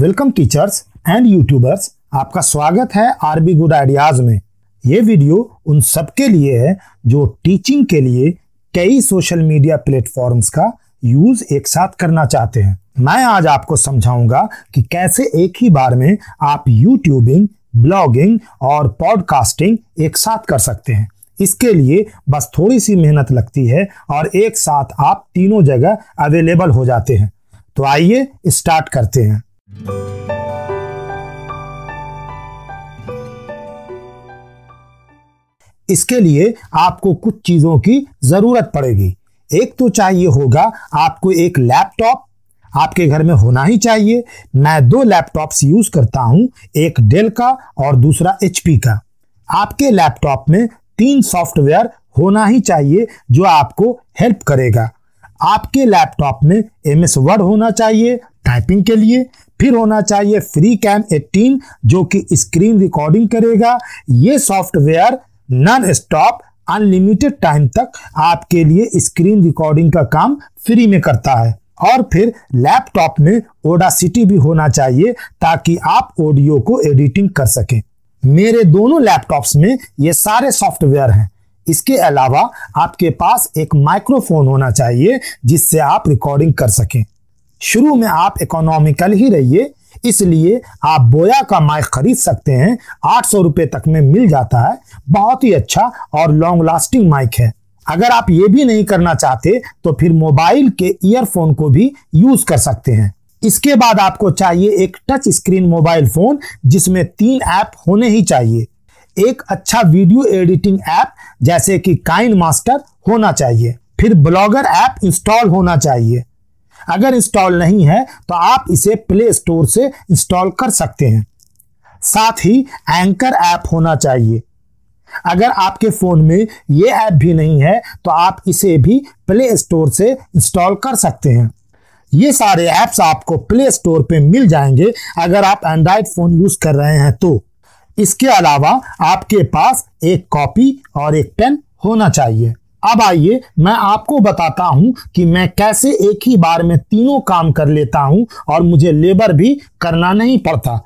Welcome teachers and YouTubers आपका स्वागत है आरबी गुड आइडियाज़ में। ये वीडियो उन सबके लिए है जो टीचिंग के लिए कई सोशल मीडिया प्लेटफॉर्म्स का यूज़ एक साथ करना चाहते हैं। मैं आज आपको समझाऊँगा कि कैसे एक ही बार में आप यूट्यूबिंग ब्लॉगिंग और पॉडकास्टिंग एक साथ कर सकते हैं। इसके लिए बस थोड़ी सी मेहनत लगती है और एक साथ आप तीनों जगह अवेलेबल हो जाते हैं। तो आइए स्टार्ट करते हैं। इसके लिए आपको कुछ चीज़ों की ज़रूरत पड़ेगी। एक तो चाहिए होगा आपको एक लैपटॉप। आपके घर में होना ही चाहिए। मैं दो लैपटॉप्स यूज़ करता हूँ, एक डेल का और दूसरा एचपी का। आपके लैपटॉप में तीन सॉफ्टवेयर होना ही चाहिए जो आपको हेल्प करेगा। आपके लैपटॉप में एम एस वर्ड होना चाहिए, टाइपिंग के लिए फिर होना चाहिए फ्री कैम 18 जो कि स्क्रीन रिकॉर्डिंग करेगा। ये software non stop unlimited time तक आपके लिए स्क्रीन रिकॉर्डिंग का काम फ्री में करता है। और फिर लैपटॉप में ओडासिटी भी होना चाहिए, ताकि आप ऑडियो को एडिटिंग कर सकें। मेरे दोनों लैपटॉप्स में ये सारे सॉफ्टवेयर हैं। इसके अलावा आपके पास एक माइक्रोफोन होना चाहिए, जिससे आप रिकॉर्डिंग कर सकें। शुरू में आप इकोनॉमिकल ही रहिए, इसलिए आप बोया का माइक खरीद सकते हैं। आठ सौ रुपए तक में मिल जाता है। बहुत ही अच्छा और लॉन्ग लास्टिंग माइक है। अगर आप ये भी नहीं करना चाहते तो फिर मोबाइल के ईयरफोन को भी यूज़ कर सकते हैं। इसके बाद आपको चाहिए एक टच स्क्रीन मोबाइल फ़ोन जिसमें तीन ऐप होने ही चाहिए। एक अच्छा वीडियो एडिटिंग ऐप जैसे कि काइन मास्टर, होना चाहिए। फिर ब्लॉगर ऐप इंस्टॉल होना चाहिए। अगर इंस्टॉल नहीं है तो आप इसे प्ले स्टोर से इंस्टॉल कर सकते हैं। साथ ही एंकर ऐप होना चाहिए। अगर आपके फ़ोन में ये ऐप भी नहीं है तो आप इसे भी प्ले स्टोर से इंस्टॉल कर सकते हैं। ये सारे ऐप्स आपको प्ले स्टोर पे मिल जाएँगे अगर आप एंड्रॉयड फ़ोन यूज़ कर रहे हैं तो। इसके अलावा आपके पास एक कॉपी और एक पेन होना चाहिए। अब आइए मैं आपको बताता हूँ कि मैं कैसे एक ही बार में तीनों काम कर लेता हूँ और मुझे लेबर भी करना नहीं पड़ता।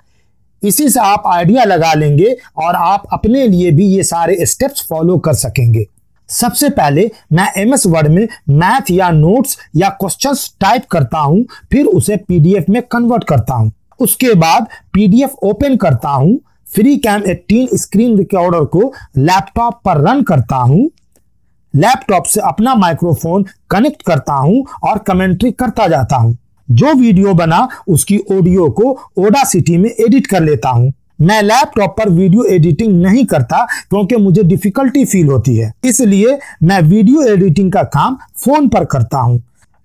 इसी से आप आइडिया लगा लेंगे और आप अपने लिए भी ये सारे स्टेप्स फॉलो कर सकेंगे। सबसे पहले मैं एम एस वर्ड में मैथ या नोट्स या क्वेश्चंस टाइप करता हूँ, फिर उसे पीडीएफ में कन्वर्ट करता हूँ। उसके बाद पीडीएफ ओपन करता हूँ, फ्री कैम 18 स्क्रीन रिकॉर्डर को लैपटॉप पर रन करता हूँ। लैपटॉप से अपना माइक्रोफोन कनेक्ट करता हूँ और कमेंट्री करता जाता हूँ। जो वीडियो बना, उसकी ऑडियो को ओडा सिटी में एडिट कर लेता हूँ। मैं लैपटॉप पर वीडियो एडिटिंग नहीं करता, क्योंकि मुझे डिफिकल्टी फील होती है। इसलिए मैं वीडियो एडिटिंग का काम फ़ोन पर करता हूँ।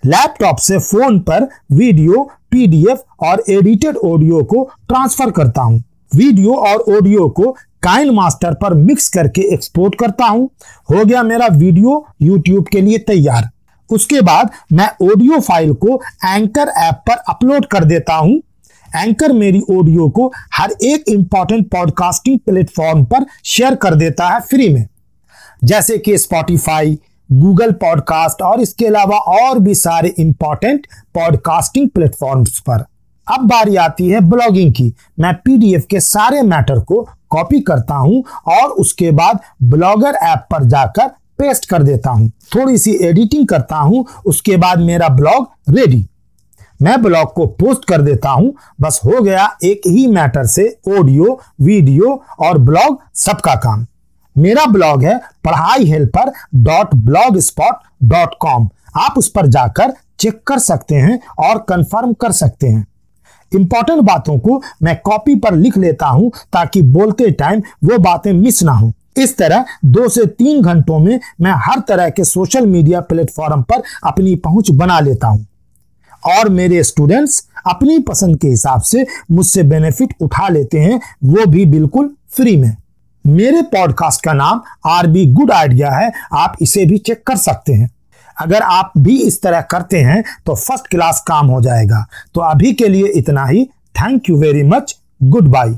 लैपटॉप से फ़ोन पर वीडियो पीडीएफ और एडिटेड ऑडियो को ट्रांसफ़र करता हूँ। वीडियो और ऑडियो को काइन मास्टर पर मिक्स करके एक्सपोर्ट करता हूँ। हो गया मेरा वीडियो यूट्यूब के लिए तैयार। उसके बाद मैं ऑडियो फ़ाइल को एंकर ऐप पर अपलोड कर देता हूँ। एंकर मेरी ऑडियो को हर एक इंपॉर्टेंट पॉडकास्टिंग प्लेटफॉर्म पर शेयर कर देता है फ्री में। जैसे कि स्पॉटिफाई गूगल पॉडकास्ट और इसके अलावा और भी सारे इंपॉर्टेंट पॉडकास्टिंग प्लेटफॉर्म्स पर। अब बारी आती है ब्लॉगिंग की। मैं पीडीएफ के सारे मैटर को कॉपी करता हूँ और उसके बाद ब्लॉगर ऐप पर जाकर पेस्ट कर देता हूँ। थोड़ी सी एडिटिंग करता हूँ, उसके बाद मेरा ब्लॉग रेडी मैं ब्लॉग को पोस्ट कर देता हूँ। बस हो गया एक ही मैटर से ऑडियो वीडियो और ब्लॉग सबका काम। मेरा ब्लॉग है पढ़ाई helper dot Blogspot dot com आप उस पर जाकर चेक कर सकते हैं और कंफर्म कर सकते हैं। इंपॉर्टेंट बातों को मैं कॉपी पर लिख लेता हूँ ताकि बोलते टाइम वो बातें मिस ना हो। इस तरह दो से तीन घंटों में मैं हर तरह के सोशल मीडिया प्लेटफॉर्म पर अपनी पहुँच बना लेता हूँ। और मेरे स्टूडेंट्स अपनी पसंद के हिसाब से मुझसे बेनिफिट उठा लेते हैं, वो भी बिल्कुल फ्री में। मेरे पॉडकास्ट का नाम आर बी गुड आइडिया है, आप इसे भी चेक कर सकते हैं। अगर आप भी इस तरह करते हैं तो फ़र्स्ट क्लास काम हो जाएगा। तो अभी के लिए इतना ही। Thank you very much goodbye